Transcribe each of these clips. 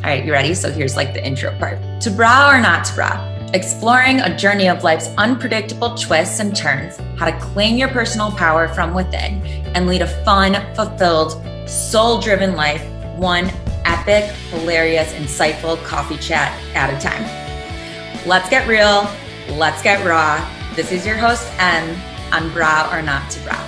All right, you ready? So here's like the intro part. To bra or not to bra? Exploring a journey of life's unpredictable twists and turns, how to claim your personal power from within and lead a fun, fulfilled, soul driven life, one epic, hilarious, insightful coffee chat at a time. Let's get real. Let's get raw. This is your host, Em, on Bra or Not to Bra.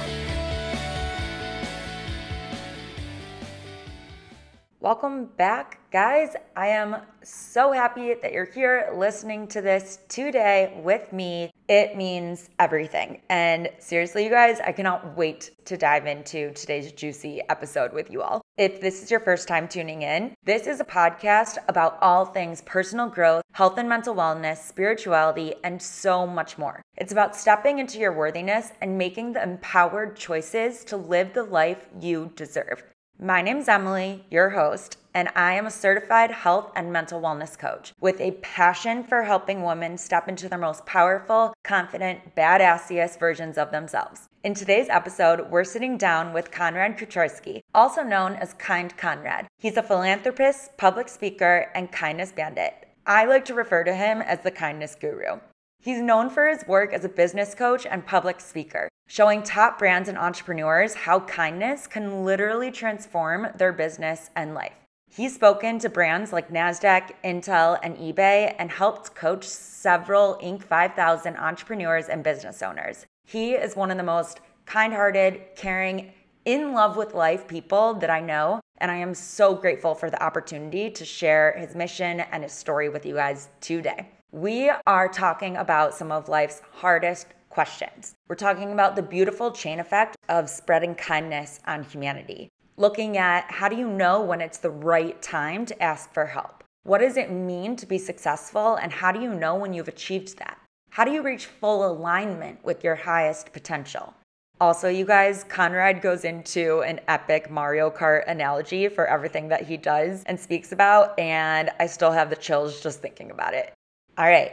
Welcome back, guys. I am so happy that you're here listening to this today with me. It means everything. And seriously, you guys, I cannot wait to dive into today's juicy episode with you all. If this is your first time tuning in, this is a podcast about all things personal growth, health and mental wellness, spirituality, and so much more. It's about stepping into your worthiness and making the empowered choices to live the life you deserve. My name's Emily, your host, and I am a certified health and mental wellness coach with a passion for helping women step into their most powerful, confident, badassiest versions of themselves. In today's episode, we're sitting down with Conrad Kucharski, also known as Kind Conrad. He's a philanthropist, public speaker, and kindness bandit. I like to refer to him as the kindness guru. He's known for his work as a business coach and public speaker, showing top brands and entrepreneurs how kindness can literally transform their business and life. He's spoken to brands like NASDAQ, Intel, and eBay and helped coach several Inc. 5000 entrepreneurs and business owners. He is one of the most kind hearted, caring, in love with life people that I know. And I am so grateful for the opportunity to share his mission and his story with you guys today. We are talking about some of life's hardest questions. We're talking about the beautiful chain effect of spreading kindness on humanity. Looking at how do you know when it's the right time to ask for help? What does it mean to be successful? And how do you know when you've achieved that? How do you reach full alignment with your highest potential? Also, you guys, Conrad goes into an epic Mario Kart analogy for everything that he does and speaks about, and I still have the chills just thinking about it. All right,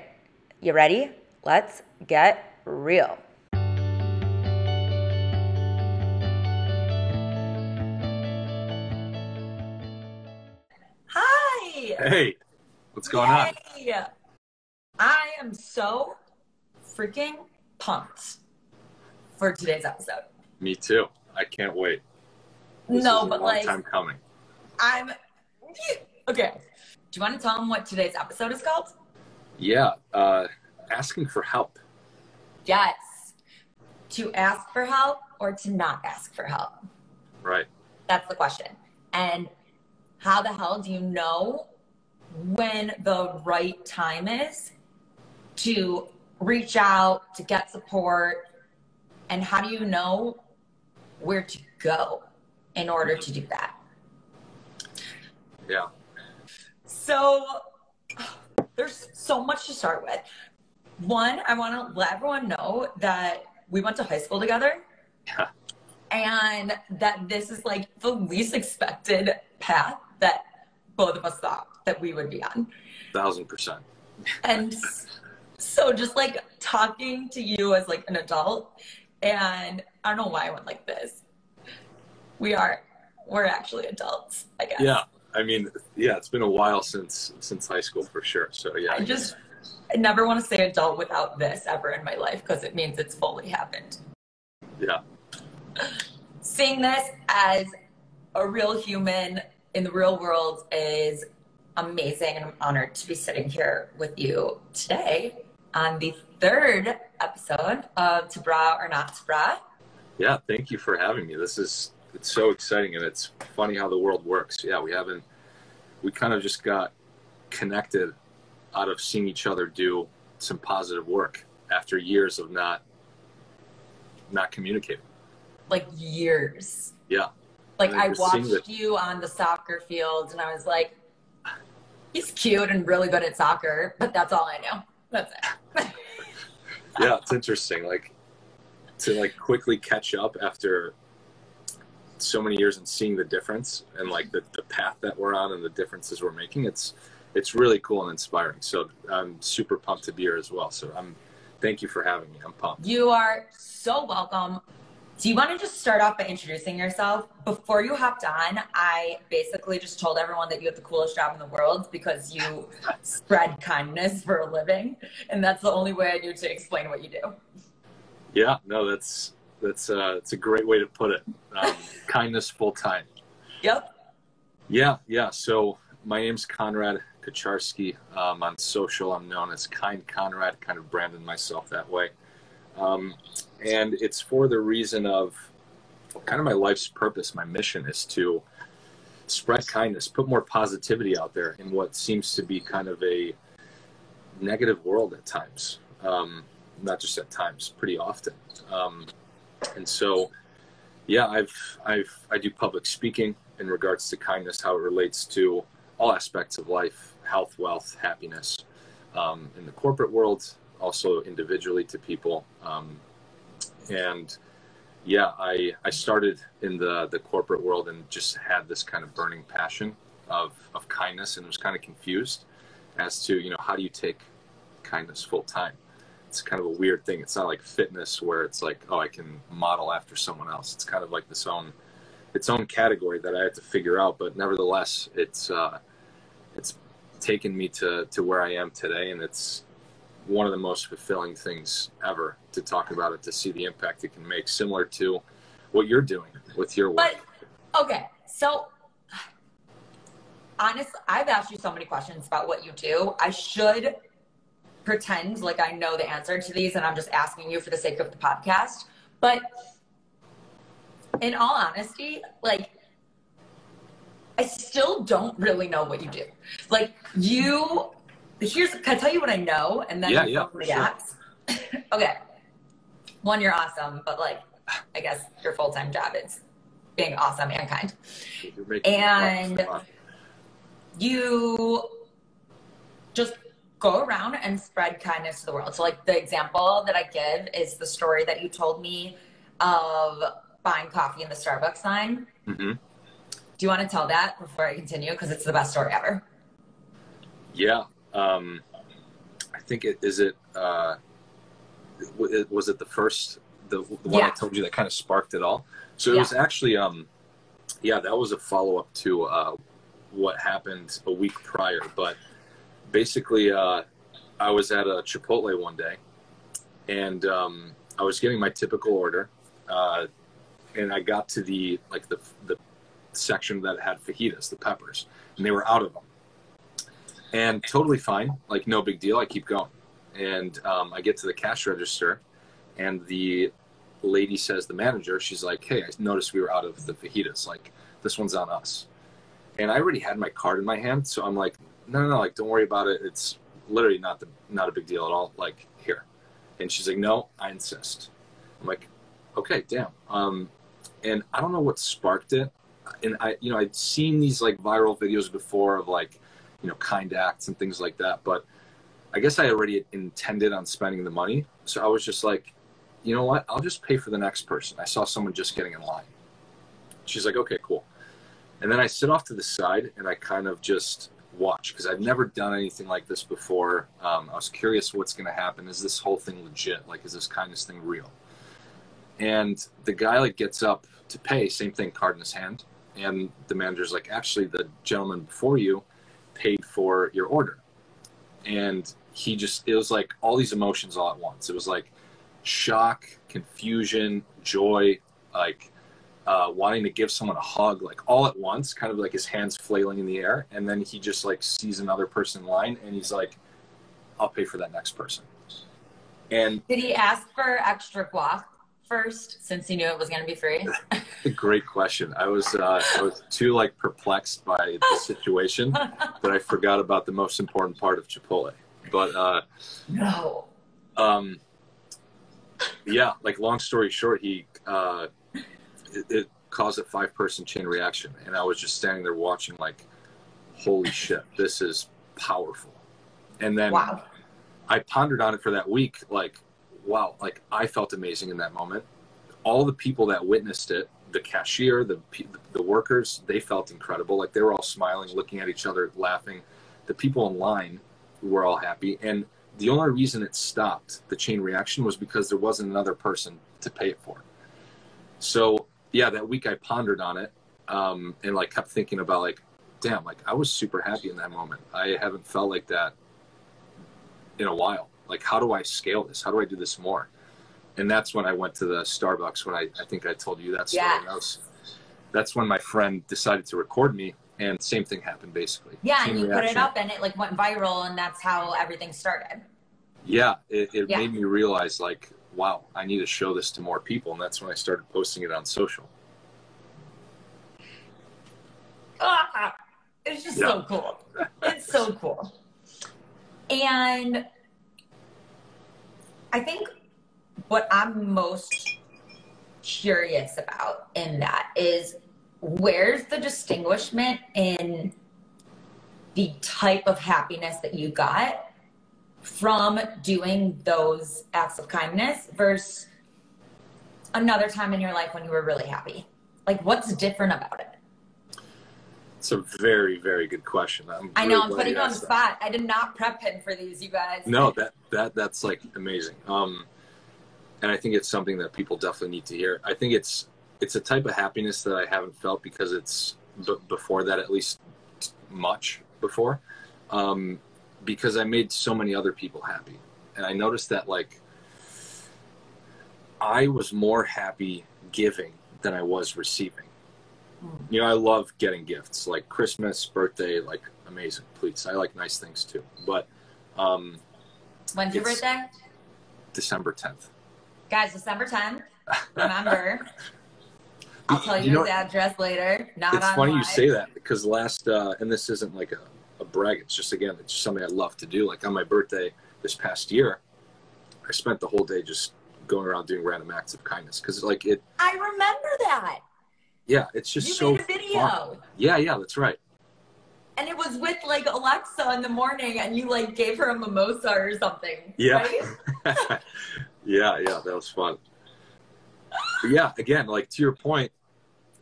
you ready? Let's get real. Hey, what's going on? Yay. I am so freaking pumped for today's episode. Me too. I can't wait. This no, but long like time coming. I'm okay. Do you want to tell them what today's episode is called? Yeah, uh, asking for help. Yes. To ask for help or to not ask for help? Right. That's the question. And how the hell do you know when the right time is to reach out, to get support? And how do you know where to go in order to do that? Yeah. So there's so much to start with. One, I want to let everyone know that we went to high school together Yeah. and that this is like the least expected path that both of us thought that we would be on. Thousand percent. And so just like talking to you as like an adult and I don't know why I went like this. We are we're actually adults, I guess. Yeah. I mean, yeah, it's been a while since since high school for sure. So yeah. I just I never want to say adult without this ever in my life because it means it's fully happened. Yeah. Seeing this as a real human in the real world is amazing and I'm honored to be sitting here with you today on the third episode of To Bra or Not To Bra. Yeah. Thank you for having me. This is it's so exciting and it's funny how the world works. Yeah, we haven't we kind of just got connected out of seeing each other do some positive work after years of not not communicating. Like years. Yeah. Like And I watched you on the soccer field and I was like, he's cute and really good at soccer, but that's all I know. That's it. yeah it's interesting like to like quickly catch up after so many years and seeing the difference and like the, the path that we're on and the differences we're making it's it's really cool and inspiring so i'm super pumped to be here as well so i'm thank you for having me i'm pumped You are so welcome. Do you want to just start off by introducing yourself? Before you hopped on, I basically just told everyone that you have the coolest job in the world because you spread kindness for a living, and that's the only way I knew to explain what you do. Yeah, no, that's that's uh, it's a great way to put it. Um, kindness full time. Yep. Yeah, yeah. So my name's Conrad Kucharski. Um, on social, I'm known as Kind Conrad. Kind of branded myself that way. Um, and it's for the reason of kind of my life's purpose. My mission is to spread kindness, put more positivity out there in what seems to be kind of a negative world at times. Um, not just at times, pretty often. Um, and so, yeah, I've I've I do public speaking in regards to kindness, how it relates to all aspects of life, health, wealth, happiness, um, in the corporate world, also individually to people. Um, and yeah, I I started in the the corporate world and just had this kind of burning passion of of kindness, and was kind of confused as to you know how do you take kindness full time. It's kind of a weird thing. It's not like fitness where it's like oh I can model after someone else. It's kind of like this own its own category that I had to figure out. But nevertheless, it's uh, it's taken me to to where I am today, and it's one of the most fulfilling things ever to talk about it, to see the impact it can make, similar to what you're doing with your work. But okay, so honestly, I've asked you so many questions about what you do. I should pretend like I know the answer to these, and I'm just asking you for the sake of the podcast. But in all honesty, like I still don't really know what you do. Like you here's can I tell you what I know and then yeah, yeah, the sure. okay. One, you're awesome, but like I guess your full time job is being awesome and kind. And you just go around and spread kindness to the world. So like the example that I give is the story that you told me of buying coffee in the Starbucks line. Mm-hmm. Do you want to tell that before I continue? Because it's the best story ever. Yeah. Um, I think it is it. Uh, was it the first the, the one yeah. I told you that kind of sparked it all? So it yeah. was actually um, yeah, that was a follow up to uh, what happened a week prior. But basically, uh, I was at a Chipotle one day, and um, I was getting my typical order, uh, and I got to the like the the section that had fajitas, the peppers, and they were out of them and totally fine, like no big deal. I keep going, and um, I get to the cash register, and the lady says, the manager, she's like, "Hey, I noticed we were out of the fajitas. Like, this one's on us." And I already had my card in my hand, so I'm like, "No, no, no, like, don't worry about it. It's literally not the not a big deal at all. Like, here." And she's like, "No, I insist." I'm like, "Okay, damn." Um, and I don't know what sparked it. And I, you know, I'd seen these like viral videos before of like you know, kind acts and things like that. But I guess I already intended on spending the money. So I was just like, you know what? I'll just pay for the next person. I saw someone just getting in line. She's like, okay, cool. And then I sit off to the side and I kind of just watch because I've never done anything like this before. Um, I was curious what's going to happen. Is this whole thing legit? Like, is this kindness thing real? And the guy like gets up to pay, same thing, card in his hand. And the manager's like, actually, the gentleman before you paid for your order. And he just, it was like all these emotions all at once. It was like shock, confusion, joy, like uh, wanting to give someone a hug, like all at once, kind of like his hands flailing in the air. And then he just like sees another person in line and he's like, I'll pay for that next person. And did he ask for extra guac? First since he knew it was going to be free? Great question. I was uh, I was too like perplexed by the situation that I forgot about the most important part of Chipotle. But uh, no. Um. Yeah, like long story short, he uh, it, it caused a five person chain reaction, and I was just standing there watching, like, holy shit, this is powerful. And then wow. I pondered on it for that week, like wow, like I felt amazing in that moment. All the people that witnessed it, the cashier, the the workers, they felt incredible. Like they were all smiling, looking at each other, laughing. The people in line were all happy, and the only reason it stopped the chain reaction was because there wasn't another person to pay it for. So yeah, that week I pondered on it um, and like kept thinking about like, damn, like I was super happy in that moment. I haven't felt like that in a while. Like, how do I scale this? How do I do this more? And that's when I went to the Starbucks. When I, I think I told you that story. Yes. That was, that's when my friend decided to record me, and same thing happened basically. Yeah, Same and you put it up and it like went viral and that's how everything started. Yeah, it, it Yeah. made me realize like, wow, I need to show this to more people, and that's when I started posting it on social. Ah, it's just so cool. It's so cool. And I think what I'm most curious about in that is where's the distinguishment in the type of happiness that you got from doing those acts of kindness versus another time in your life when you were really happy? Like, what's different about it? It's a very, very good question. I'm I really know I'm putting you on the spot. I did not prep him for these, you guys. No, that that that's like amazing. Um, and I think it's something that people definitely need to hear. I think it's it's a type of happiness that I haven't felt because it's b- before that at least much before, um, because I made so many other people happy, and I noticed that like I was more happy giving than I was receiving. You know, I love getting gifts like Christmas, birthday, like amazing. Please, I like nice things too, but. Um, When's your birthday? December 10th. Guys, December 10th. Remember. I'll tell you, You know- his address later. Not it's on funny you say that because last, uh, and this isn't like a, a brag, it's just, again, it's just something I love to do. Like on my birthday this past year, I spent the whole day just going around doing random acts of kindness because, like, it, I remember that. Yeah, it's just You so. made a video. fun. Yeah, yeah, that's right. And it was with like Alexa in the morning and you like gave her a mimosa or something. Yeah. right? yeah, yeah, that was fun. But yeah, again, like to your point,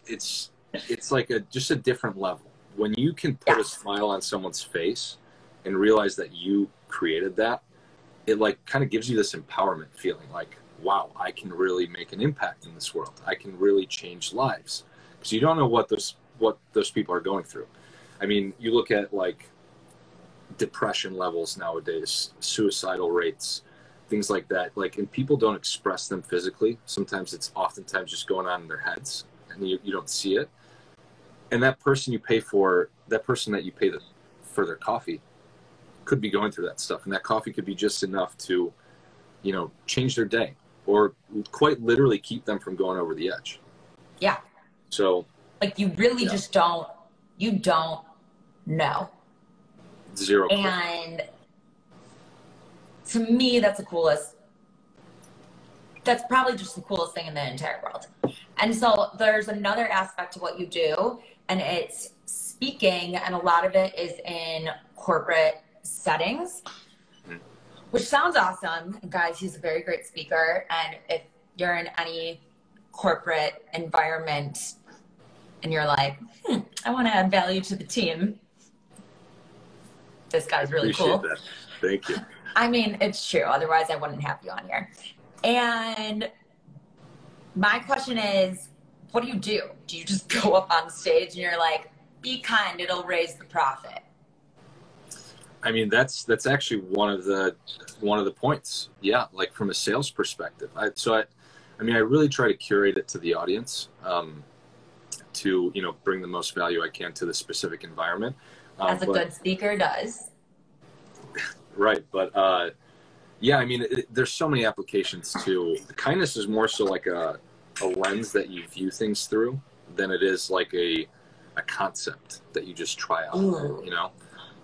it's it's like a just a different level. When you can put Yes. a smile on someone's face and realize that you created that, it like kind of gives you this empowerment feeling like, wow, I can really make an impact in this world. I can really change lives. Because you don't know what those what those people are going through. I mean, you look at like depression levels nowadays, suicidal rates, things like that. Like, and people don't express them physically. Sometimes it's oftentimes just going on in their heads, and you, you don't see it. And that person you pay for, that person that you pay the, for their coffee, could be going through that stuff, and that coffee could be just enough to, you know, change their day, or quite literally keep them from going over the edge. Yeah. So Like you really Yeah. just don't you don't know. zero. And to me, that's the coolest. That's probably just the coolest thing in the entire world. And so there's another aspect to what you do, and it's speaking, and a lot of it is in corporate settings, Mhm. which sounds awesome. Guys, he's a very great speaker. And if you're in any corporate environment and you're like, hmm, I want to add value to the team, this guy's really cool. that. Thank you. I mean, it's true. Otherwise, I wouldn't have you on here. And my question is, what do you do? Do you just go up on stage and you're like, be kind, it'll raise the profit? I mean, that's that's actually one of the one of the points. Yeah, like from a sales perspective. I, so I, I mean, I really try to curate it to the audience um, to you know bring the most value I can to the specific environment. Um, As a but- good speaker does. Right, but uh, yeah, I mean, it, there's so many applications to kindness. Is more so like a a lens that you view things through than it is like a a concept that you just try out. Ooh. You know,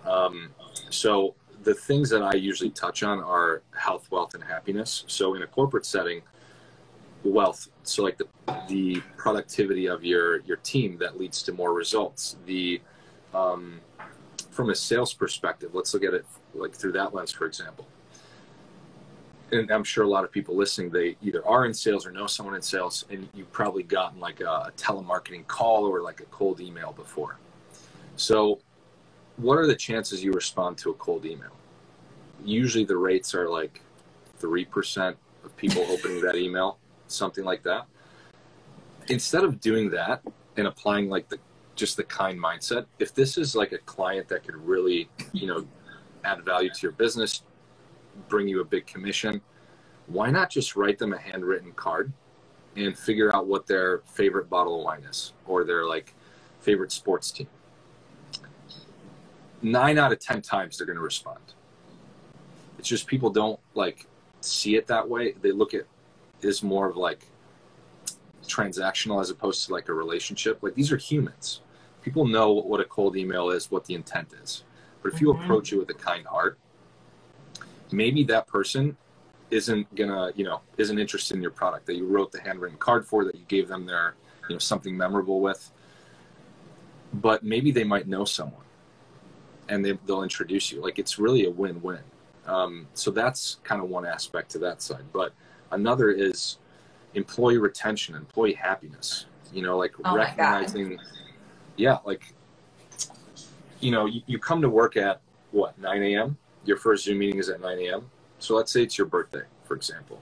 um, so the things that I usually touch on are health, wealth, and happiness. So in a corporate setting, wealth. So like the the productivity of your your team that leads to more results. The um, from a sales perspective, let's look at it like through that lens, for example. And I'm sure a lot of people listening, they either are in sales or know someone in sales, and you've probably gotten like a telemarketing call or like a cold email before. So, what are the chances you respond to a cold email? Usually, the rates are like 3% of people opening that email, something like that. instead of doing that and applying like the just the kind mindset, if this is like a client that could really, you know, add value to your business, bring you a big commission, why not just write them a handwritten card and figure out what their favorite bottle of wine is or their like favorite sports team? Nine out of 10 times they're going to respond. It's just people don't like see it that way. They look at is more of like transactional as opposed to like a relationship. Like these are humans. People know what a cold email is, what the intent is. But if you mm-hmm. approach it with a kind heart, maybe that person isn't gonna, you know, isn't interested in your product that you wrote the handwritten card for, that you gave them their, you know, something memorable with. But maybe they might know someone and they, they'll introduce you. Like it's really a win-win. Um, so that's kind of one aspect to that side. But another is employee retention, employee happiness. You know, like oh recognizing, yeah, like, you know, you, you come to work at what, 9 a.m.? Your first Zoom meeting is at 9 a.m. So let's say it's your birthday, for example.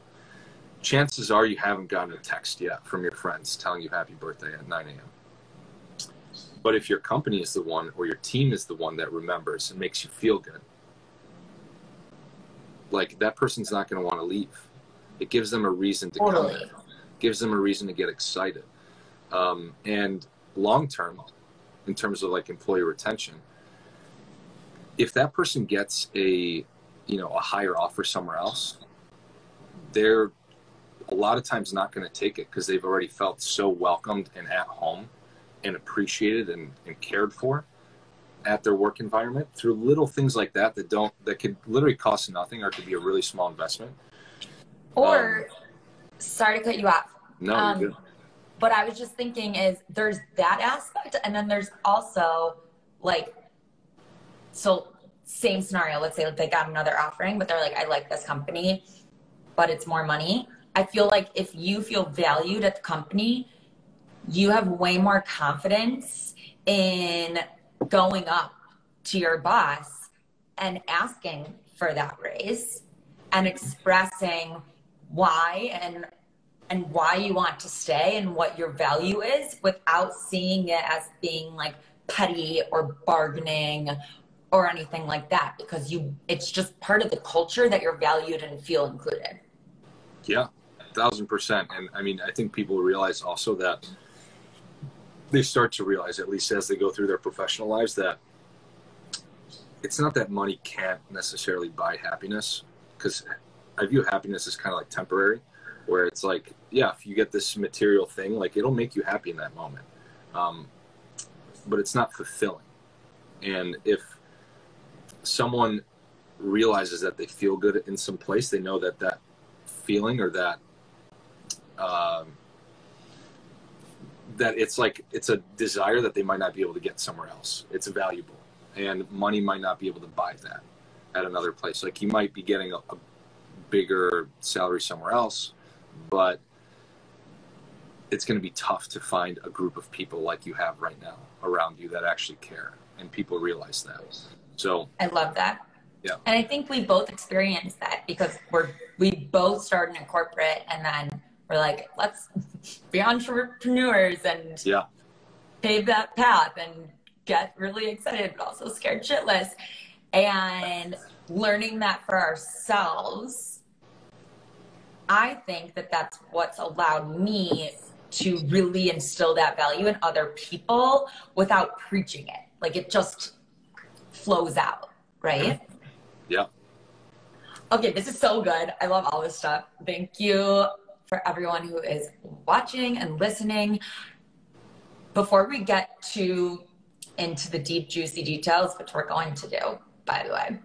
Chances are you haven't gotten a text yet from your friends telling you happy birthday at 9 a.m. But if your company is the one or your team is the one that remembers and makes you feel good, like that person's not going to want to leave. It gives them a reason to come. In, gives them a reason to get excited. Um, and long term, in terms of like employee retention, if that person gets a you know a higher offer somewhere else, they're a lot of times not going to take it because they've already felt so welcomed and at home and appreciated and, and cared for at their work environment through little things like that that don't that could literally cost nothing or could be a really small investment. Or, um, sorry to cut you off. No, um. But I was just thinking is there's that aspect, and then there's also like, so same scenario. Let's say they got another offering, but they're like, I like this company, but it's more money. I feel like if you feel valued at the company, you have way more confidence in going up to your boss and asking for that raise and expressing why and and why you want to stay and what your value is without seeing it as being like petty or bargaining or anything like that because you it's just part of the culture that you're valued and feel included. Yeah thousand percent. And i mean i think people realize also that they start to realize, at least as they go through their professional lives, that it's not that money can't necessarily buy happiness, because I view happiness as kind of like temporary, where it's like, yeah, if you get this material thing, like it'll make you happy in that moment, um, but it's not fulfilling. And if someone realizes that they feel good in some place, they know that that feeling or that um, that it's like it's a desire that they might not be able to get somewhere else. It's valuable, and money might not be able to buy that at another place. Like you might be getting a, a bigger salary somewhere else, but it's going to be tough to find a group of people like you have right now around you that actually care, and people realize that. So I love that. Yeah. And I think we both experienced that because we're we both started in corporate and then we're like, let's be entrepreneurs and yeah. pave that path and get really excited, but also scared shitless. And learning that for ourselves, I think that that's what's allowed me to really instill that value in other people without preaching it. Like it just flows out, right? Yeah. Okay, this is so good. I love all this stuff. Thank you for everyone who is watching and listening. Before we get to into the deep, juicy details, which we're going to do, by the way,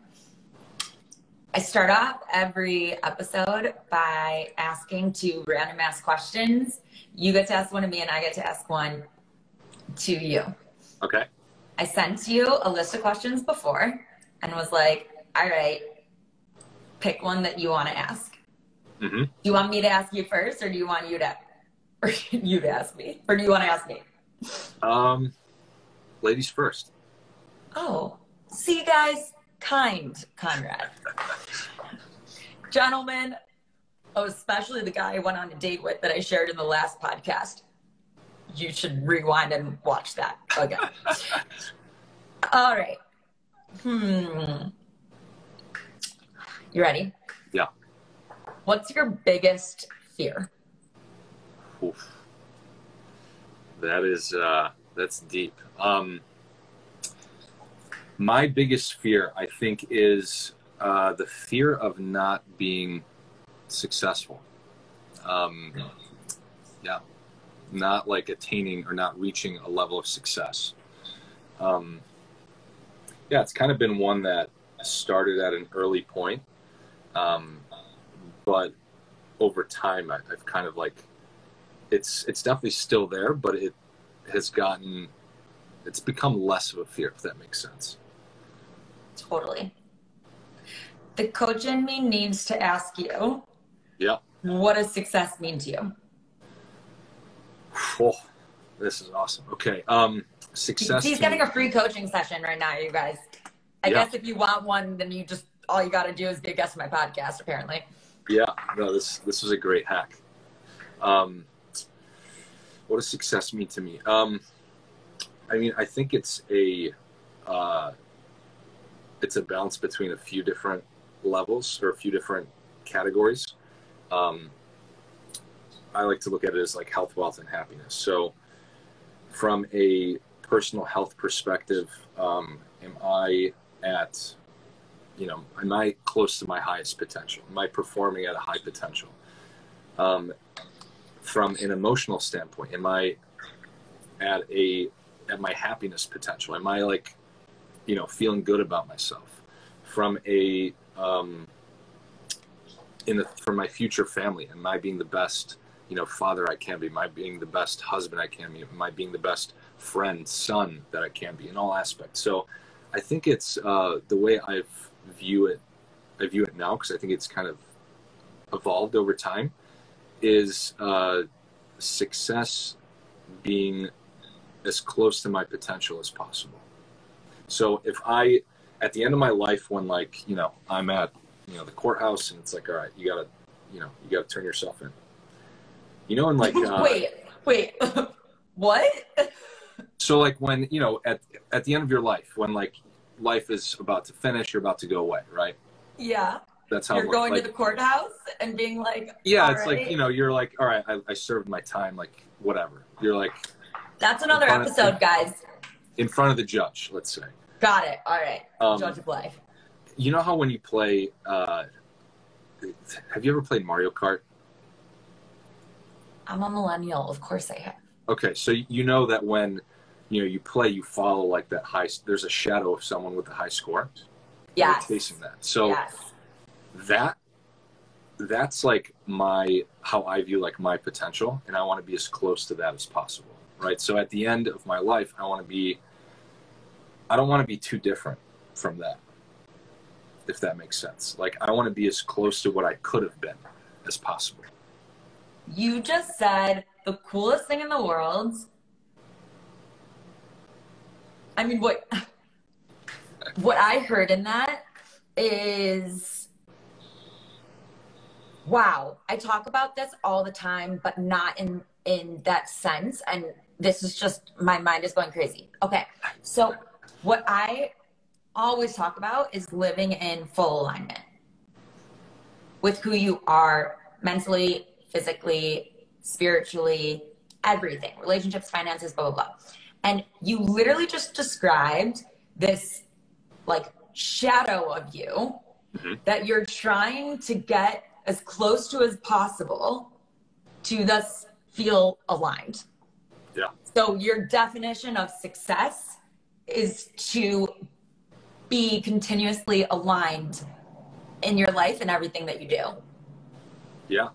I start off every episode by asking two random ass questions. You get to ask one of me, and I get to ask one to you. Okay. I sent you a list of questions before and was like, all right, pick one that you want to ask. Mm-hmm. Do you want me to ask you first, or do you want you to, or you to ask me, or do you want to ask me? Um, ladies first. Oh, see, you guys, kind Conrad. Gentlemen, oh, especially the guy I went on a date with that I shared in the last podcast. you should rewind and watch that again. All right. Hmm. You ready? Yeah. What's your biggest fear? Oof. That is uh, that's deep. Um, my biggest fear, I think, is uh, the fear of not being successful. Um, yeah, not like attaining or not reaching a level of success. Um, yeah, it's kind of been one that started at an early point, um, but over time, I, I've kind of like it's it's definitely still there, but it has gotten it's become less of a fear, if that makes sense. Totally. The coach in me needs to ask you. Yeah. What does success mean to you? Oh, this is awesome. Okay. Um, success. He's getting a free coaching session right now, you guys. I yeah. guess if you want one, then you just all you got to do is be a guest on my podcast. Apparently. Yeah. No. This this was a great hack. Um, what does success mean to me? Um, I mean, I think it's a uh, it's a balance between a few different levels or a few different categories. Um, I like to look at it as like health, wealth, and happiness. So, from a personal health perspective, um, am I at, you know, am I close to my highest potential? Am I performing at a high potential? Um, from an emotional standpoint, am I at a at my happiness potential? Am I like, you know, feeling good about myself? From a um, in the for my future family, am I being the best, you know, father I can be? Am I being the best husband I can be? Am I being the best friend, son that I can be in all aspects? So, I think it's uh, the way I view it. I view it now because I think it's kind of evolved over time. Is uh, success being as close to my potential as possible. So if I, at the end of my life, when like, you know, I'm at, you know, the courthouse and it's like, all right, you gotta, you know, you gotta turn yourself in. You know, and like, uh, wait, wait, what? so like when, you know, at, at the end of your life, when like life is about to finish, you're about to go away, right? Yeah. That's how you're going like, to the courthouse and being like, yeah, it's like, you know, you're like, all right, I, I served my time, like whatever. You're like, that's another episode, guys. In front of the judge, let's say. Got it. All right. Um, judge of life. You know how when you play, uh, have you ever played Mario Kart? I'm a millennial. Of course I have. Okay, so you know that when you know you play, you follow like that high. There's a shadow of someone with a high score. Yeah. Chasing that. So yes. that that's like my how I view like my potential, and I want to be as close to that as possible right? So at the end of my life, I want to be, I don't want to be too different from that, if that makes sense. Like, I want to be as close to what I could have been as possible. You just said the coolest thing in the world. I mean, what what I heard in that is wow. I talk about this all the time, but not in in that sense. And this is just my mind is going crazy. Okay. So what I always talk about is living in full alignment with who you are mentally, physically, spiritually, everything, relationships, finances, blah, blah, blah. And you literally just described this like shadow of you mm-hmm. that you're trying to get as close to as possible to thus feel aligned. Yeah. So your definition of success is to be continuously aligned in your life and everything that you do. Yeah.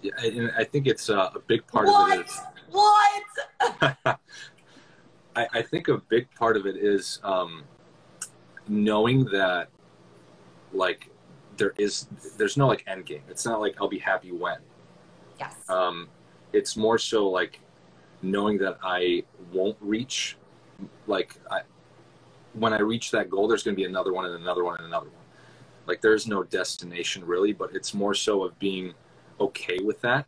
Yeah, and I think it's uh, a big part what? of it. Is, what? I, I, think a big part of it is um, knowing that, like, there is there's no like end game. It's not like I'll be happy when. Yes. Um, it's more so like knowing that I won't reach, like I, when I reach that goal, there's going to be another one and another one and another one. Like there's no destination really, but it's more so of being okay with that,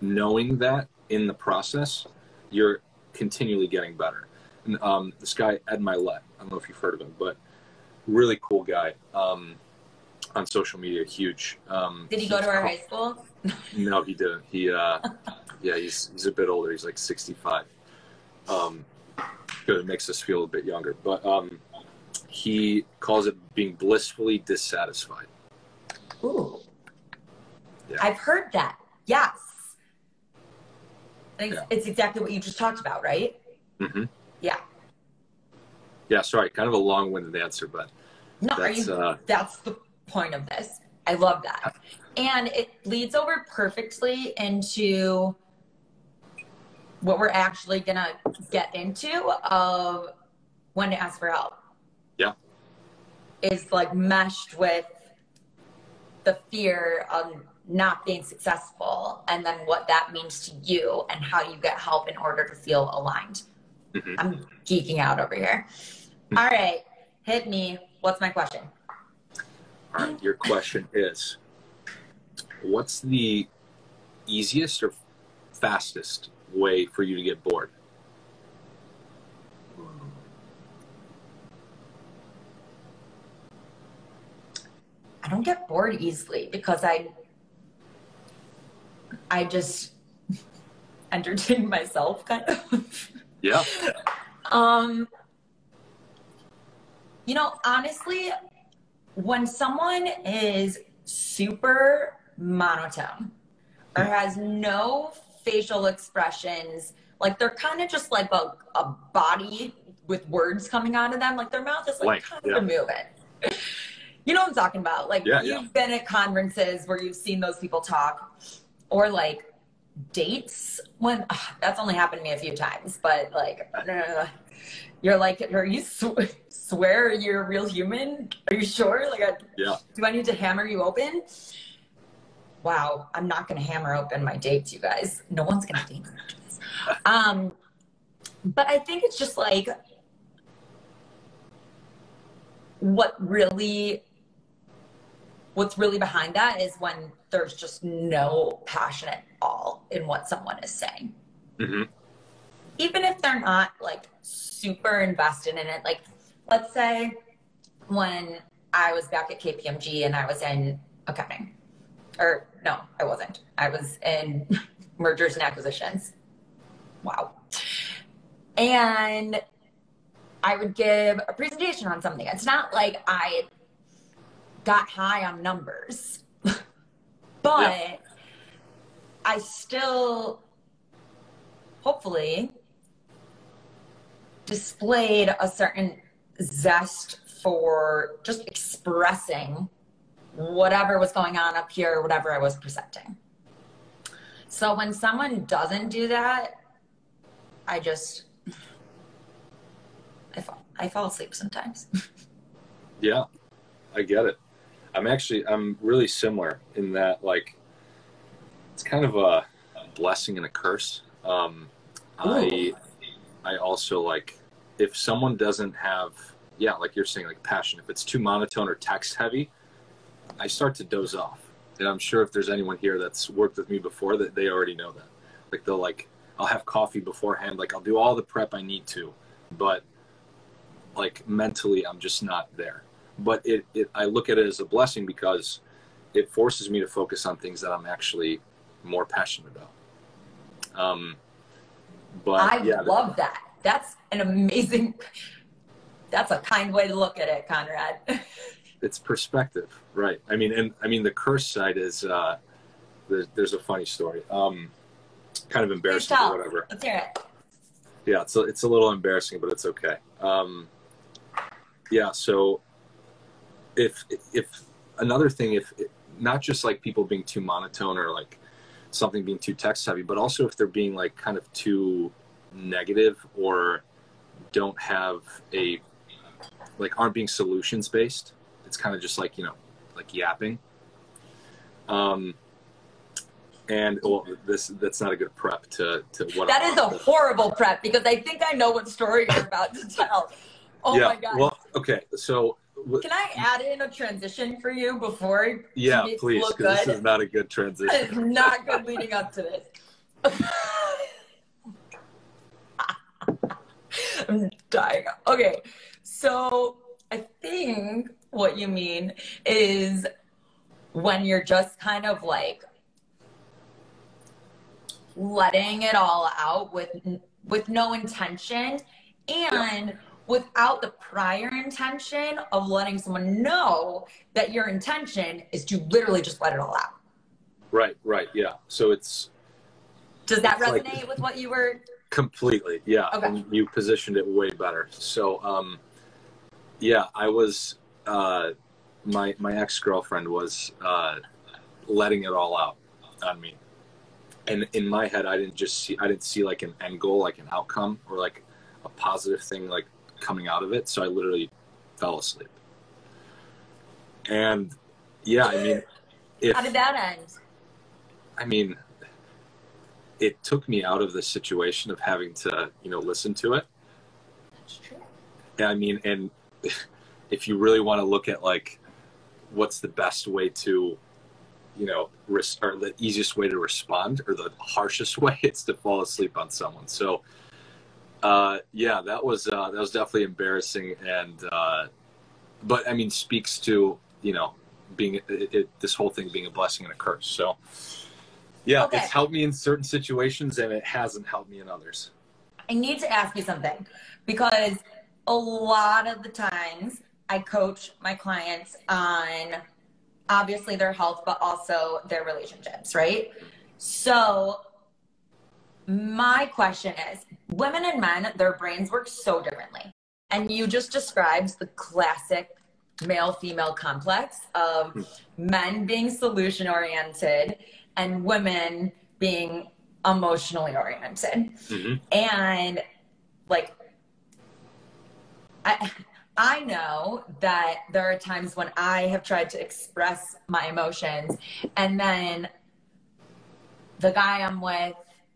knowing that in the process, you're continually getting better. And, um, this guy Ed Mylett, I don't know if you've heard of him, but really cool guy. Um, on social media, huge. Um, Did he go to our high school? no, he didn't. He, uh, yeah, he's he's a bit older. He's like 65. Um, good. It makes us feel a bit younger, but um, he calls it being blissfully dissatisfied. Ooh. Yeah. I've heard that. Yes. It's, Yeah. it's exactly what you just talked about, right? Mm-hmm. Yeah. Yeah, sorry, kind of a long-winded answer, but No, are that's you? uh, That's the point of this. I love that. And it leads over perfectly into what we're actually going to get into of when to ask for help. Yeah. Is like meshed with the fear of not being successful and then what that means to you and how you get help in order to feel aligned. Mhm. I'm geeking out over here. All right, hit me. What's my question? all right, your question is, what's the easiest or fastest way for you to get bored? I don't get bored easily because I I just entertain myself kind of. Yeah, um you know, honestly, when someone is super monotone or has no facial expressions, like they're kind of just like a, a body with words coming out of them, like their mouth is like kind yeah. of moving. You know what I'm talking about? Like Yeah, you've yeah. been at conferences where you've seen those people talk, or like dates when ugh, that's only happened to me a few times, but like uh, you're like, are you sw- swear you're a real human? Are you sure? Like, I, yeah, do I need to hammer you open? Wow, I'm not gonna hammer open my dates, you guys. No one's gonna date me. Um, but I think it's just like what really what's really behind that is when there's just no passion at all in what someone is saying hmm even if they're not like super invested in it like let's say when i was back at kpmg and i was in accounting or no i wasn't. I was in mergers and acquisitions. Wow. And i would give a presentation on something. It's not like i got high on numbers but Yeah. i still hopefully displayed a certain zest for just expressing whatever was going on up here, whatever I was presenting. So when someone doesn't do that, I just I fall, I fall asleep sometimes. yeah, I get it. I'm actually I'm really similar in that like it's kind of a blessing and a curse. Um, I I also like if someone doesn't have yeah like you're saying like passion if it's too monotone or text heavy I start to doze off. And I'm sure if there's anyone here that's worked with me before that they already know that. Like they'll like I'll have coffee beforehand. Like I'll do all the prep I need to. But like mentally I'm just not there. But it, it I look at it as a blessing because it forces me to focus on things that I'm actually more passionate about. Um but I yeah love that. That's an amazing that's a kind way to look at it, Conrad. it's perspective right. I mean and i mean the curse side is uh there's, there's a funny story um kind of embarrassing or whatever. Let's hear it. yeah it's a, it's a little embarrassing but it's okay. Um yeah so if if another thing if not just like people being too monotone or like something being too text heavy but also if they're being like kind of too negative or don't have a like aren't being solutions based it's kind of just like you know like yapping um and well this that's not a good prep to to what That I'm is a on, but- horrible prep because I think I know what story you're about to tell. Oh yeah my god. well okay so Can I add in a transition for you before yeah please because this is not a good transition. it's transition not good leading up to this. I'm dying. Okay, so I think what you mean is when you're just kind of like letting it all out with with no intention and without the prior intention of letting someone know that your intention is to literally just let it all out. Right, right, yeah. So it's Does that It's like- resonate with what you were completely, yeah. Okay. And you positioned it way better. So, um, yeah, I was uh, my my ex girlfriend was uh, letting it all out on me, and in my head, I didn't just see I didn't see like an end goal, like an outcome, or like a positive thing like coming out of it. So I literally fell asleep. And yeah, I mean, if How did that end? I mean, it took me out of the situation of having to, you know, listen to it. That's true. Yeah, I mean, and if you really want to look at like what's the best way to, you know, res- or the easiest way to respond or the harshest way, it's to fall asleep on someone. So, uh, yeah, that was uh, that was definitely embarrassing, and uh, but I mean, speaks to you know being it, it, this whole thing being a blessing and a curse. So, yeah, Okay. it's helped me in certain situations, and it hasn't helped me in others. I need to ask you something because a lot of the times I coach my clients on obviously their health, but also their relationships, right? So, my question is women and men, their brains work so differently. And you just described the classic male female complex of men being solution oriented and women being emotionally oriented hmm and like i i know that there are times when i have tried to express my emotions and then the guy i'm with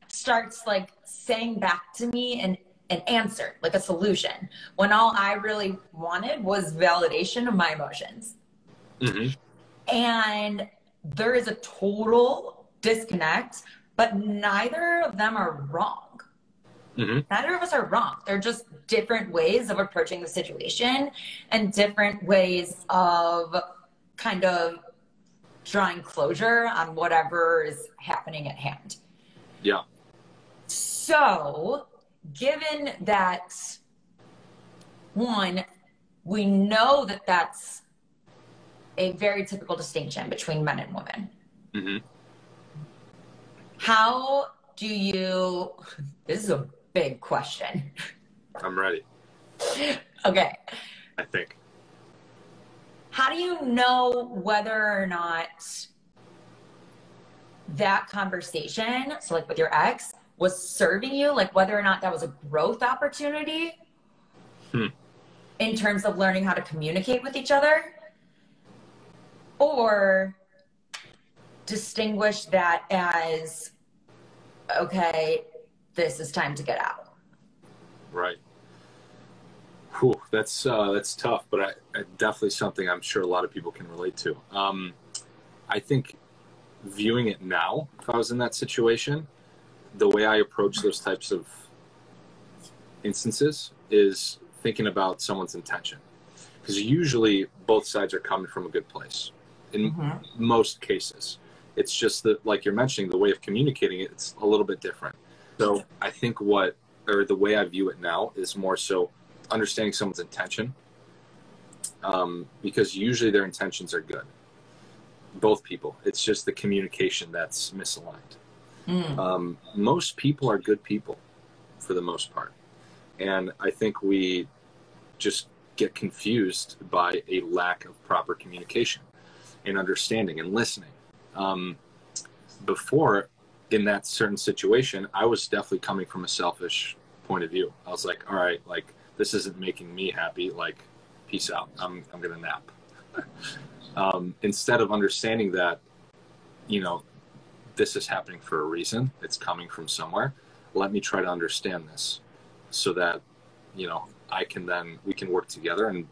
starts like saying back to me an an answer like a solution when all i really wanted was validation of my emotions. Hmm and there is a total disconnect but neither of them are wrong hmm neither of us are wrong. They're just different ways of approaching the situation and different ways of kind of drawing closure on whatever is happening at hand. Yeah. So, given that one, we know that that's a very typical distinction between men and women. hmm How do you, this is a big question. I'm ready. Okay. I think. How do you know whether or not that conversation, so like with your ex, was serving you? Like whether or not that was a growth opportunity Hmm. in terms of learning how to communicate with each other? Or distinguish that as, okay, this is time to get out? Right. Whew, that's uh, that's tough, but I, I, definitely something I'm sure a lot of people can relate to. Um, I think viewing it now, if I was in that situation, the way I approach those types of instances is thinking about someone's intention, because usually both sides are coming from a good place. In most cases, it's just that, like you're mentioning, the way of communicating it, it's a little bit different. So I think what, or the way I view it now is more so understanding someone's intention, um, because usually their intentions are good. Both people. It's just the communication that's misaligned. Mm. Um, most people are good people, for the most part, and I think we just get confused by a lack of proper communication and understanding and listening. Um, before in that certain situation, I was definitely coming from a selfish point of view. I was like, all right, like this isn't making me happy. Like, peace out. I'm I'm gonna nap. um, instead of understanding that, you know, this is happening for a reason. It's coming from somewhere. Let me try to understand this, so that, you know, I can then we can work together and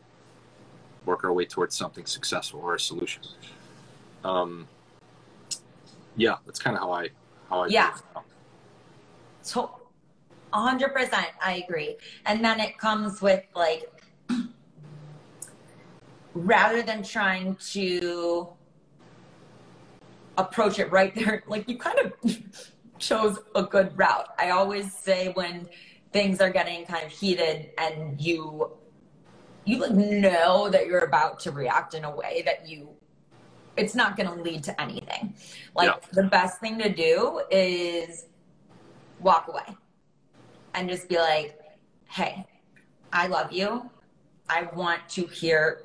work our way towards something successful or a solution. Um, yeah, that's kind of how I how I Yeah. So 100% I agree. And then it comes with like, rather than trying to approach it right there, like you kind of chose a good route. I always say when things are getting kind of heated and you you like know that you're about to react in a way that you it's not going to lead to anything. Like yeah. the best thing to do is walk away and just be like, "Hey, I love you. I want to hear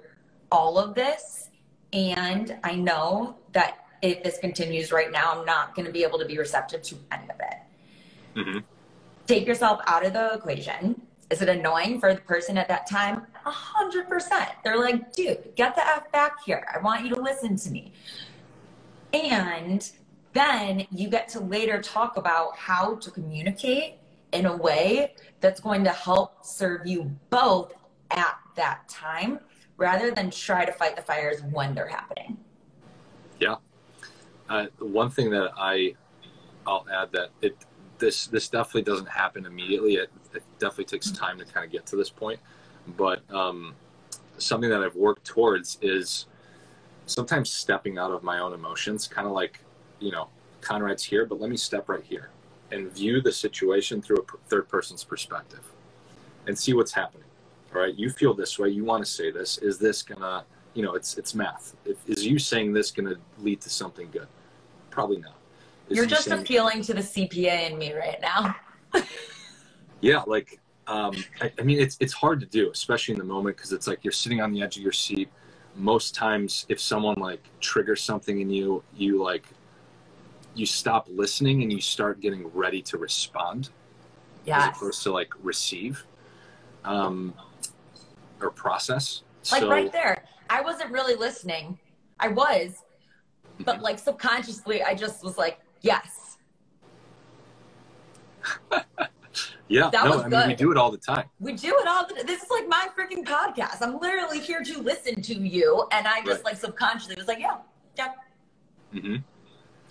all of this and I know that if this continues right now, I'm not going to be able to be receptive to any of it. Mm-hmm. Take yourself out of the equation. Is it annoying for the person at that time? A hundred percent. They're like, dude, get the F back here. I want you to listen to me. And then you get to later talk about how to communicate in a way that's going to help serve you both at that time rather than try to fight the fires when they're happening. Yeah. Uh, one thing that I I'll add that it this this definitely doesn't happen immediately. It, it definitely takes time to kind of get to this point. But um, something that I've worked towards is sometimes stepping out of my own emotions, kind of like you know Conrad's here, but let me step right here and view the situation through a third person's perspective and see what's happening. All right, you feel this way. You want to say this. Is this gonna you know, it's it's math. If, is you saying this going to lead to something good? Probably not. Is You're just appealing to the CPA in me right now. yeah, like um, I, I, mean, it's it's hard to do, especially in the moment, because it's like you're sitting on the edge of your seat. Most times, if someone like triggers something in you, you like you stop listening and you start getting ready to respond, yes. as opposed to like receive um, or process. Like so, right there, I wasn't really listening. I was, but like subconsciously, I just was like, yes. yeah, that no, was I mean, we do it all the time. We do it all the time. This is like my freaking podcast. I'm literally here to listen to you, and I just right. like subconsciously was like, yeah, yeah. Mm-hmm.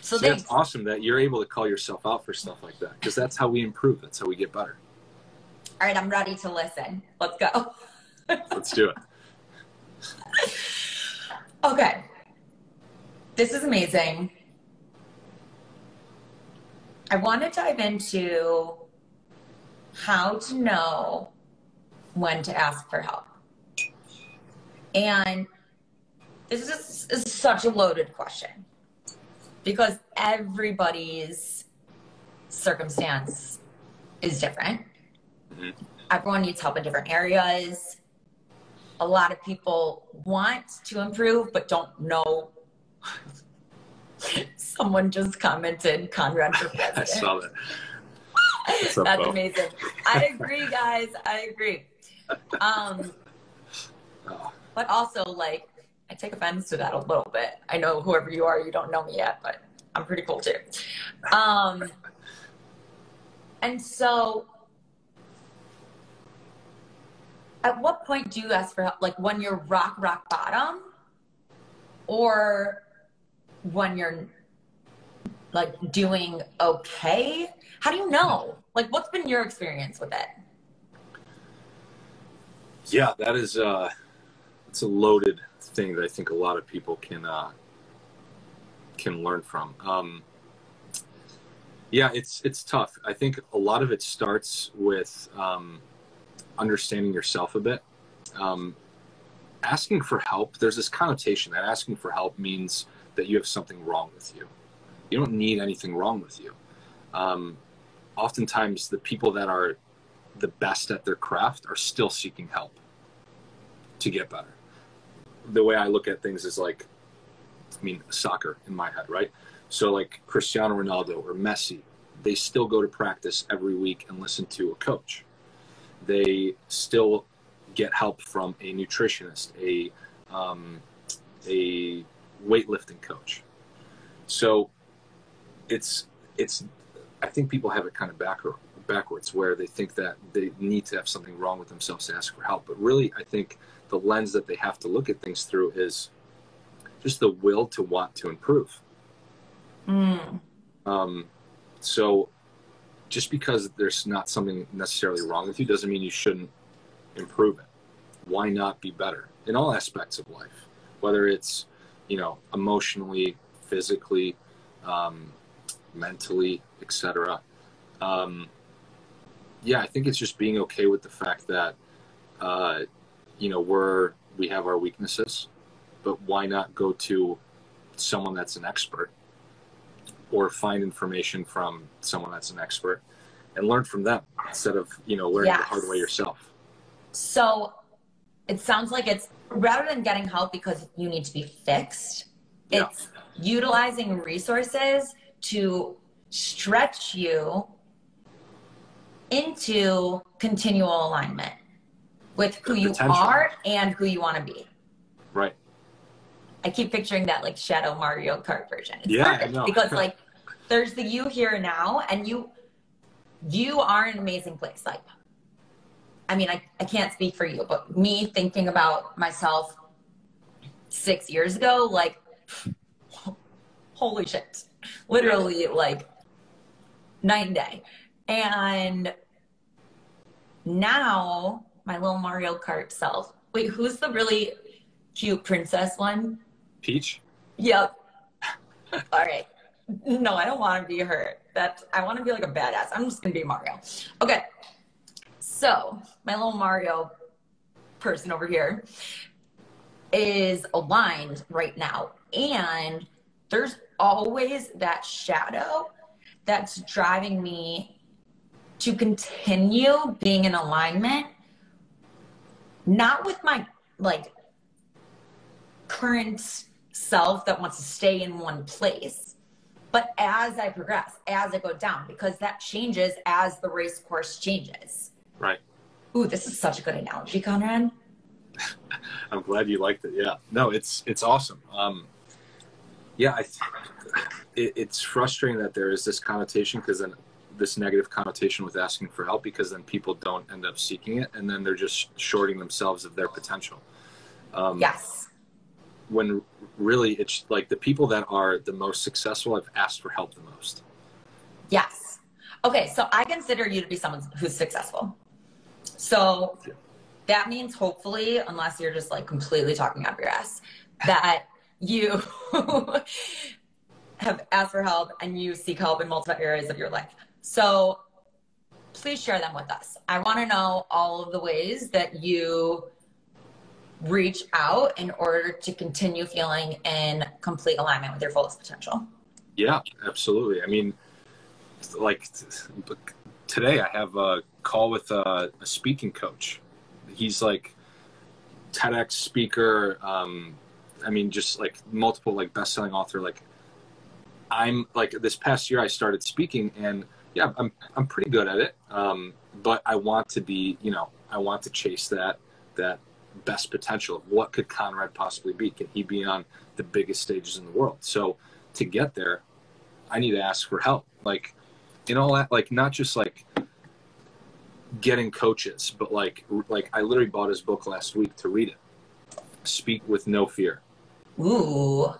So, so that's awesome that you're able to call yourself out for stuff like that because that's how we improve. That's how we get better. All right, I'm ready to listen. Let's go. Let's do it. okay. This is amazing. I want to dive into how to know when to ask for help. And this is, is such a loaded question because everybody's circumstance is different. Mm-hmm. Everyone needs help in different areas a lot of people want to improve but don't know. Someone just commented Conrad for president. I saw that. That's amazing. I agree, guys. I agree. Um, but also, like, I take offense to that a little bit. I know whoever you are, you don't know me yet, but I'm pretty cool too. Um, and so at what point do you ask for help? Like when you're rock, rock bottom or when you're like doing okay? How do you know? Like what's been your experience with it? Yeah, that is uh it's a loaded thing that I think a lot of people can uh can learn from. Um yeah, it's it's tough. I think a lot of it starts with um understanding yourself a bit. Um, asking for help, there's this connotation that asking for help means that you have something wrong with you. You don't need anything wrong with you. Um, oftentimes, the people that are the best at their craft are still seeking help to get better. The way I look at things is like, I mean, soccer in my head, right? So, like Cristiano Ronaldo or Messi, they still go to practice every week and listen to a coach they still get help from a nutritionist, a um, a weightlifting coach. So it's it's I think people have it kind of back, backwards where they think that they need to have something wrong with themselves to ask for help. But really, I think the lens that they have to look at things through is just the will to want to improve. Mm. Um, so just because there's not something necessarily wrong with you doesn't mean you shouldn't improve it. Why not be better in all aspects of life, whether it's you know emotionally, physically, um, mentally, etc. Um, yeah, I think it's just being okay with the fact that uh, you know we're we have our weaknesses, but why not go to someone that's an expert or find information from someone that's an expert and learn from them instead of you know learning yes. the hard way yourself so it sounds like it's rather than getting help because you need to be fixed yeah. it's utilizing resources to stretch you into continual alignment with who you are and who you want to be. Right. I keep picturing that like Shadow Mario Kart version. It's yeah, perfect because like there's the you here now, and you you are an amazing place. Like, I mean, I, I can't speak for you, but me thinking about myself six years ago, like, holy shit, literally like night and day. And now my little Mario Kart self. Wait, who's the really cute princess one? Peach? Yep. All right. No, I don't want to be her. That I want to be like a badass. I'm just gonna be Mario. Okay. So my little Mario person over here is aligned right now. And there's always that shadow that's driving me to continue being in alignment, not with my like current self that wants to stay in one place. But as I progress, as I go down, because that changes as the race course changes. Right. Ooh, this is such a good analogy, Conrad. I'm glad you liked it. Yeah. No, it's it's awesome. Um, yeah, I th- it, it's frustrating that there is this connotation because then this negative connotation with asking for help because then people don't end up seeking it and then they're just shorting themselves of their potential. Um, yes when really it's like the people that are the most successful have asked for help the most. Yes. Okay, so I consider you to be someone who's successful. So that means hopefully, unless you're just like completely talking out your ass, that you have asked for help and you seek help in multiple areas of your life. So please share them with us. I want to know all of the ways that you reach out in order to continue feeling in complete alignment with your fullest potential? Yeah, absolutely. I mean, like today, I have a call with a, a speaking coach. He's like TEDx speaker. Um, I mean, just like multiple like best-selling author. Like, I'm like this past year, I started speaking, and yeah, I'm I'm pretty good at it. Um, but I want to be, you know, I want to chase that that best potential. What could Conrad possibly be? Can he be on the biggest stages in the world? So to get there, I need to ask for help. Like in all that, like not just like getting coaches, but like like I literally bought his book last week to read it. Speak with no fear. Ooh.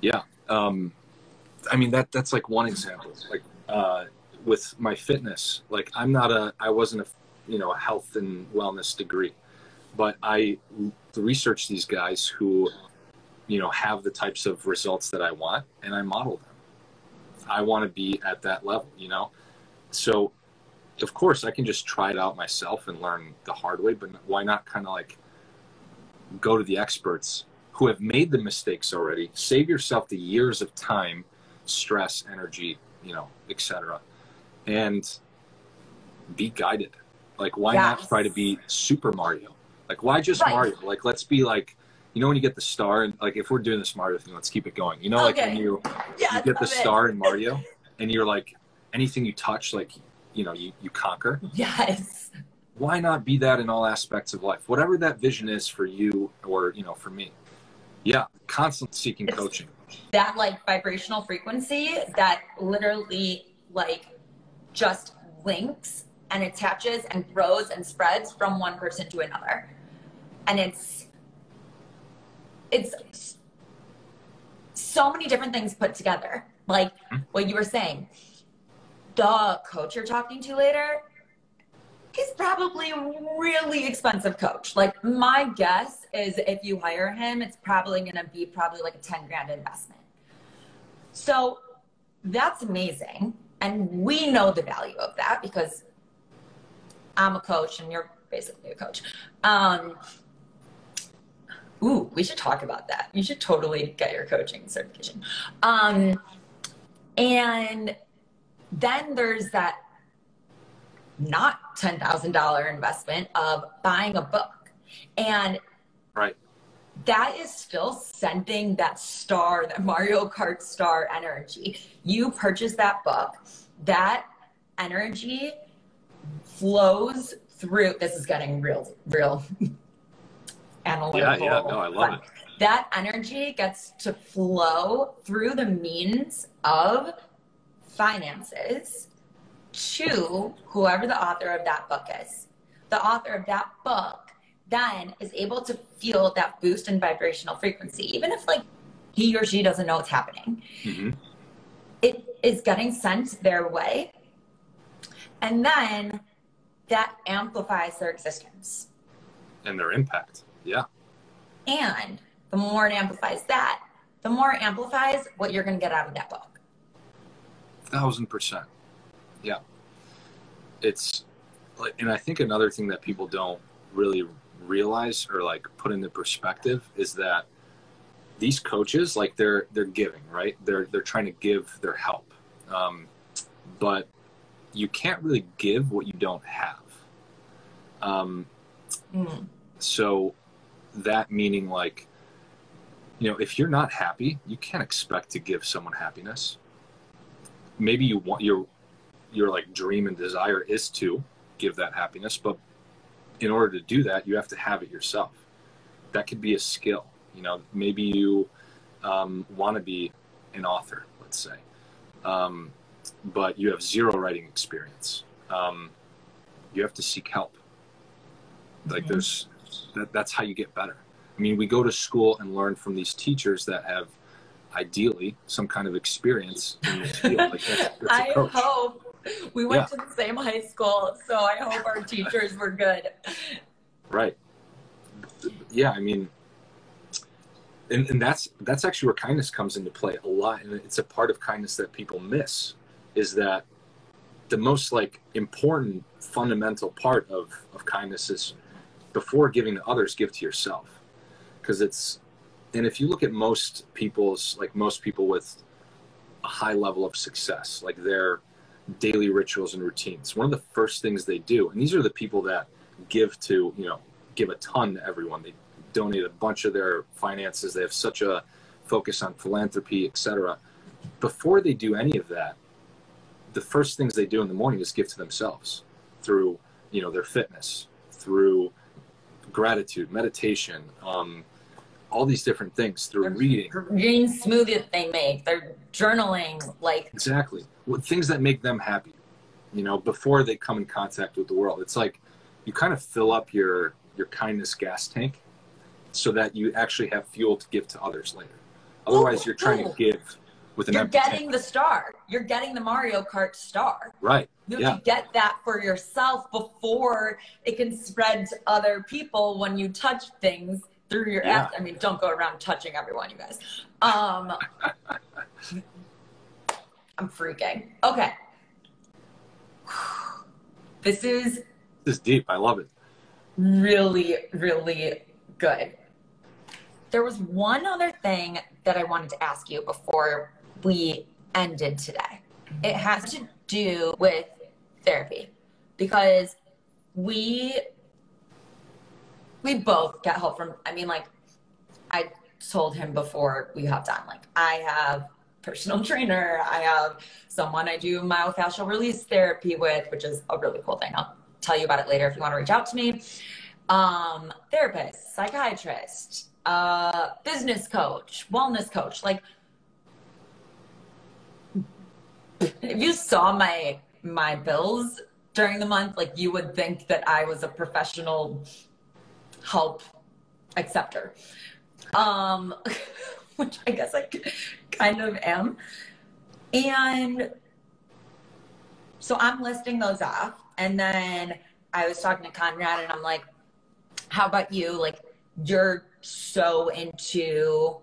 Yeah. Um, I mean that that's like one example. Like uh, with my fitness, like I'm not a I wasn't a you know a health and wellness degree but I research these guys who, you know, have the types of results that I want, and I model them. I want to be at that level, you know. So, of course, I can just try it out myself and learn the hard way. But why not kind of like go to the experts who have made the mistakes already? Save yourself the years of time, stress, energy, you know, etc., and be guided. Like, why yes. not try to be Super Mario? Like, why just right. Mario? Like, let's be like, you know, when you get the star, and like, if we're doing this Mario thing, let's keep it going. You know, like when you, you get the star in Mario, and you're like, anything you touch, like, you know, you, you conquer. Yes. Why not be that in all aspects of life? Whatever that vision is for you, or you know, for me. Yeah, constant seeking it's coaching. That like vibrational frequency that literally like just links and attaches and grows and spreads from one person to another and it's it's so many different things put together like mm-hmm. what you were saying the coach you're talking to later he's probably a really expensive coach. Like my guess is if you hire him, it's probably going to be probably like a 10 grand investment. So that's amazing. And we know the value of that because I'm a coach and you're basically a coach. Um, ooh, we should talk about that. You should totally get your coaching certification. Um, and then there's that not $10,000 investment of buying a book. And right. That is still sending that star, that Mario Kart star energy. You purchase that book, that energy flows through. This is getting real, real analytical. Yeah, yeah, no, I love it. That energy gets to flow through the means of finances to whoever the author of that book is. The author of that book then is able to feel that boost in vibrational frequency, even if like he or she doesn't know what's happening. Mm-hmm. It is getting sent their way. And then that amplifies their existence. And their impact. Yeah. And the more it amplifies that, the more it amplifies what you're going to get out of that book. Thousand percent. Yeah. It's like, and I think another thing that people don't really realize or like put into perspective is that these coaches, like they're they're giving, right? They're they're trying to give their help, um, but you can't really give what you don't have. Um, mm. So that meaning like, you know, if you're not happy, you can't expect to give someone happiness. Maybe you want your your like dream and desire is to give that happiness but in order to do that you have to have it yourself. That could be a skill you know maybe you um, want to be an author let's say um, but you have zero writing experience. Um, you have to seek help. Like mm-hmm. there's that, that's how you get better. I mean we go to school and learn from these teachers that have ideally some kind of experience in this field. Like that's, that's I hope we went yeah. to the same high school, so I hope our teachers were good. Right. Yeah, I mean, and, and that's that's actually where kindness comes into play a lot, and it's a part of kindness that people miss, is that the most like important fundamental part of of kindness is before giving to others, give to yourself, because it's and if you look at most people's like most people with a high level of success, like they're daily rituals and routines. One of the first things they do, and these are the people that give to, you know, give a ton to everyone. They donate a bunch of their finances. They have such a focus on philanthropy, etc. Before they do any of that, the first things they do in the morning is give to themselves through, you know, their fitness, through gratitude, meditation, um, all these different things through reading. Green smoothie that they make. They're journaling, like exactly things that make them happy. You know, before they come in contact with the world, it's like you kind of fill up your your kindness gas tank, so that you actually have fuel to give to others later. Otherwise, ooh, you're trying ooh. to give with an. You're getting tank. the star. You're getting the Mario Kart star. Right. You yeah. get that for yourself before it can spread to other people when you touch things through your yeah. I mean, don't go around touching everyone, you guys. Um, I'm freaking. Okay. This is. This is deep. I love it. Really, really good. There was one other thing that I wanted to ask you before we ended today. It has to do with therapy because we we both get help from i mean like i told him before we hopped on like i have personal trainer. I have someone i do myofascial release therapy with which is a really cool thing. I'll tell you about it later if you want to reach out to me. Um therapist psychiatrist uh business coach wellness coach like if you saw my my bills during the month like you would think that i was a professional help acceptor, um, which I guess I kind of am. And So I'm listing those off. And then I was talking to Conrad and I'm like, how about you? Like, you're so into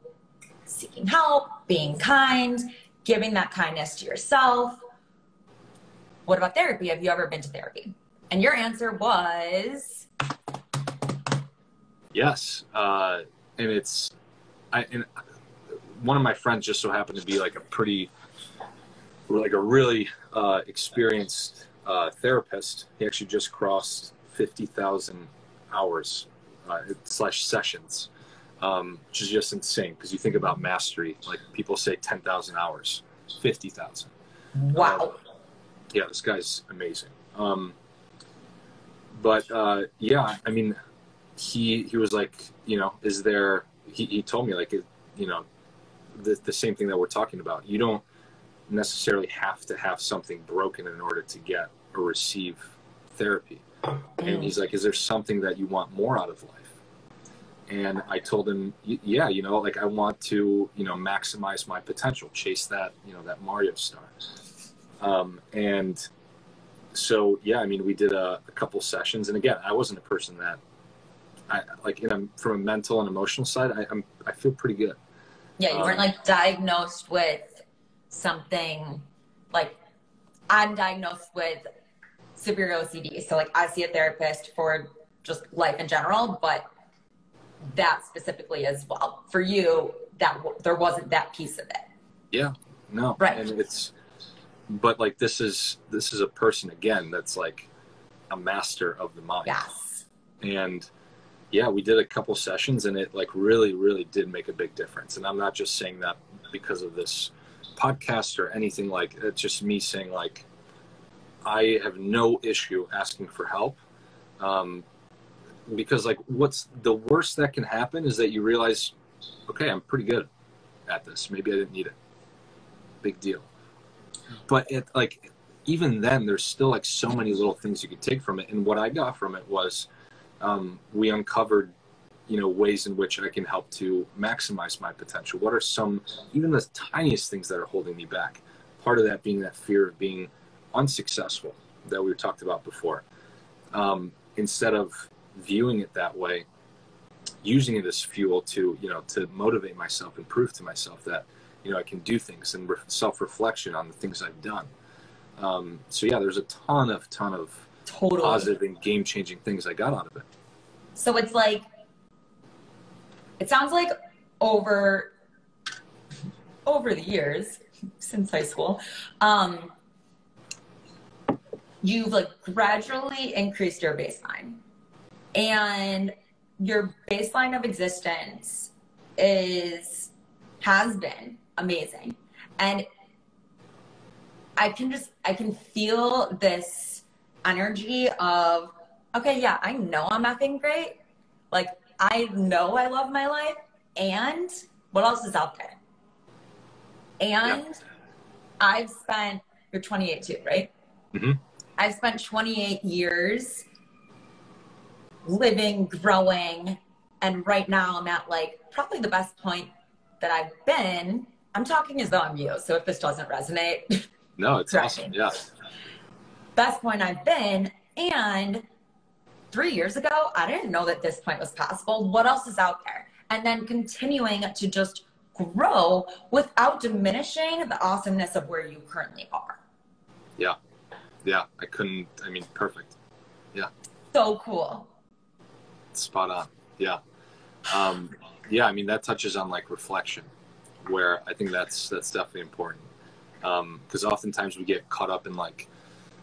seeking help, being kind, giving that kindness to yourself. What about therapy? Have you ever been to therapy? And your answer was yes. Uh, and it's, I, and one of my friends just so happened to be like a pretty, like a really uh, experienced uh, therapist. He actually just crossed 50,000 hours uh, slash sessions, um, which is just insane because you think about mastery, like people say 10,000 hours, 50,000. Wow. Uh, yeah, this guy's amazing. Um, but uh, yeah, I mean, he he was like, you know, is there? He, he told me like, you know, the the same thing that we're talking about. You don't necessarily have to have something broken in order to get or receive therapy. And he's like, is there something that you want more out of life? And I told him, yeah, you know, like I want to, you know, maximize my potential, chase that, you know, that Mario star. Um, and so, yeah, I mean, we did a, a couple sessions, and again, I wasn't a person that, I like, in a, from a mental and emotional side, I, I'm, I feel pretty good. Yeah, you weren't um, like diagnosed with something like I'm diagnosed with severe OCD. So like I see a therapist for just life in general, but that specifically as well. For you, that there wasn't that piece of it. Yeah. No. Right. And it's but like this is this is a person again that's like a master of the mind. Yes. And yeah, we did a couple sessions and it like really, really did make a big difference. And I'm not just saying that because of this podcast or anything like it's just me saying like I have no issue asking for help. Um, because like what's the worst that can happen is that you realize, okay, I'm pretty good at this. Maybe I didn't need it. Big deal. But it like even then there's still like so many little things you could take from it. And what I got from it was um, we uncovered you know ways in which I can help to maximize my potential. What are some even the tiniest things that are holding me back? Part of that being that fear of being unsuccessful that we talked about before. Um, instead of viewing it that way, using it as fuel to you know to motivate myself and prove to myself that you know I can do things and re- self-reflection on the things I've done. Um, so yeah, there's a ton of ton of totally. positive and game-changing things I got out of it. So it's like it sounds like over over the years since high school um, you've like gradually increased your baseline and your baseline of existence is has been amazing and i can just i can feel this energy of okay yeah i know i'm effing great like I know I love my life, and what else is out there? And yeah. I've spent, you're 28 too, right? Mm-hmm. I've spent 28 years living, growing, and right now I'm at like probably the best point that I've been. I'm talking as though I'm you, so if this doesn't resonate, no, it's awesome. Yeah. Best point I've been, and three years ago, I didn't know that this point was possible. What else is out there? And then continuing to just grow without diminishing the awesomeness of where you currently are. Yeah. Yeah. I couldn't, I mean, perfect. Yeah. So cool. Spot on. Yeah. Um, yeah. I mean, that touches on like reflection where I think that's, that's definitely important. Um, cause oftentimes we get caught up in like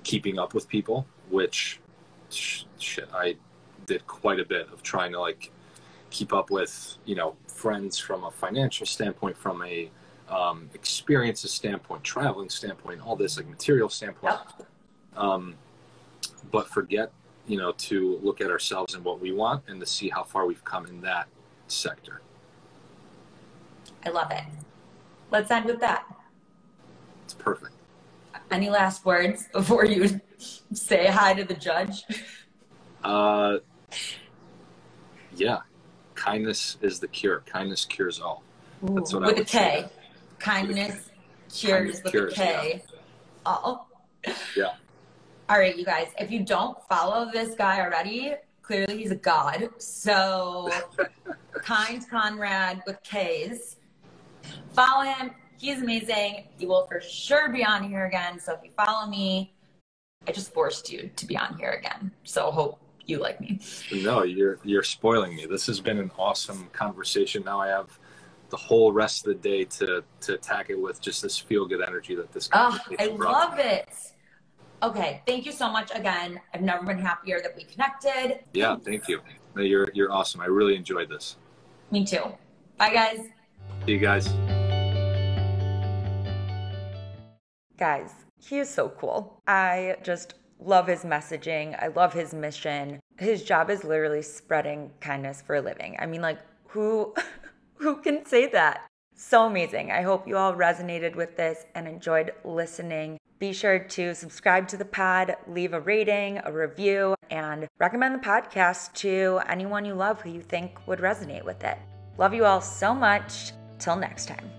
keeping up with people, which shit, I did quite a bit of trying to like keep up with you know friends from a financial standpoint, from a um, experiences standpoint, traveling standpoint, all this like material standpoint. Um, but forget you know to look at ourselves and what we want and to see how far we've come in that sector. I love it. Let's end with that. It's perfect. Any last words before you say hi to the judge? Uh, yeah, kindness is the cure. Kindness cures all. That's what I with a K. Kindness cures with, with a K. Yeah. All. Yeah. All right, you guys, if you don't follow this guy already, clearly he's a god. So, Kind Conrad with K's. Follow him. He's amazing. He will for sure be on here again. So, if you follow me, I just forced you to be on here again. So, hope you like me. No, you're you're spoiling me. This has been an awesome conversation. Now I have the whole rest of the day to to attack it with just this feel good energy that this. Ah, Guy. Oh, I love it. Okay, thank you so much again. I've never been happier that we connected. Yeah, thank you. You're you're awesome. I really enjoyed this. Me too. Bye, guys. See you guys. Guys, he is so cool. I just love his messaging. I love his mission. His job is literally spreading kindness for a living. I mean, like, who who can say that? So amazing. I hope you all resonated with this and enjoyed listening. Be sure to subscribe to the pod, leave a rating, a review, and recommend the podcast to anyone you love who you think would resonate with it. Love you all so much. Till next time.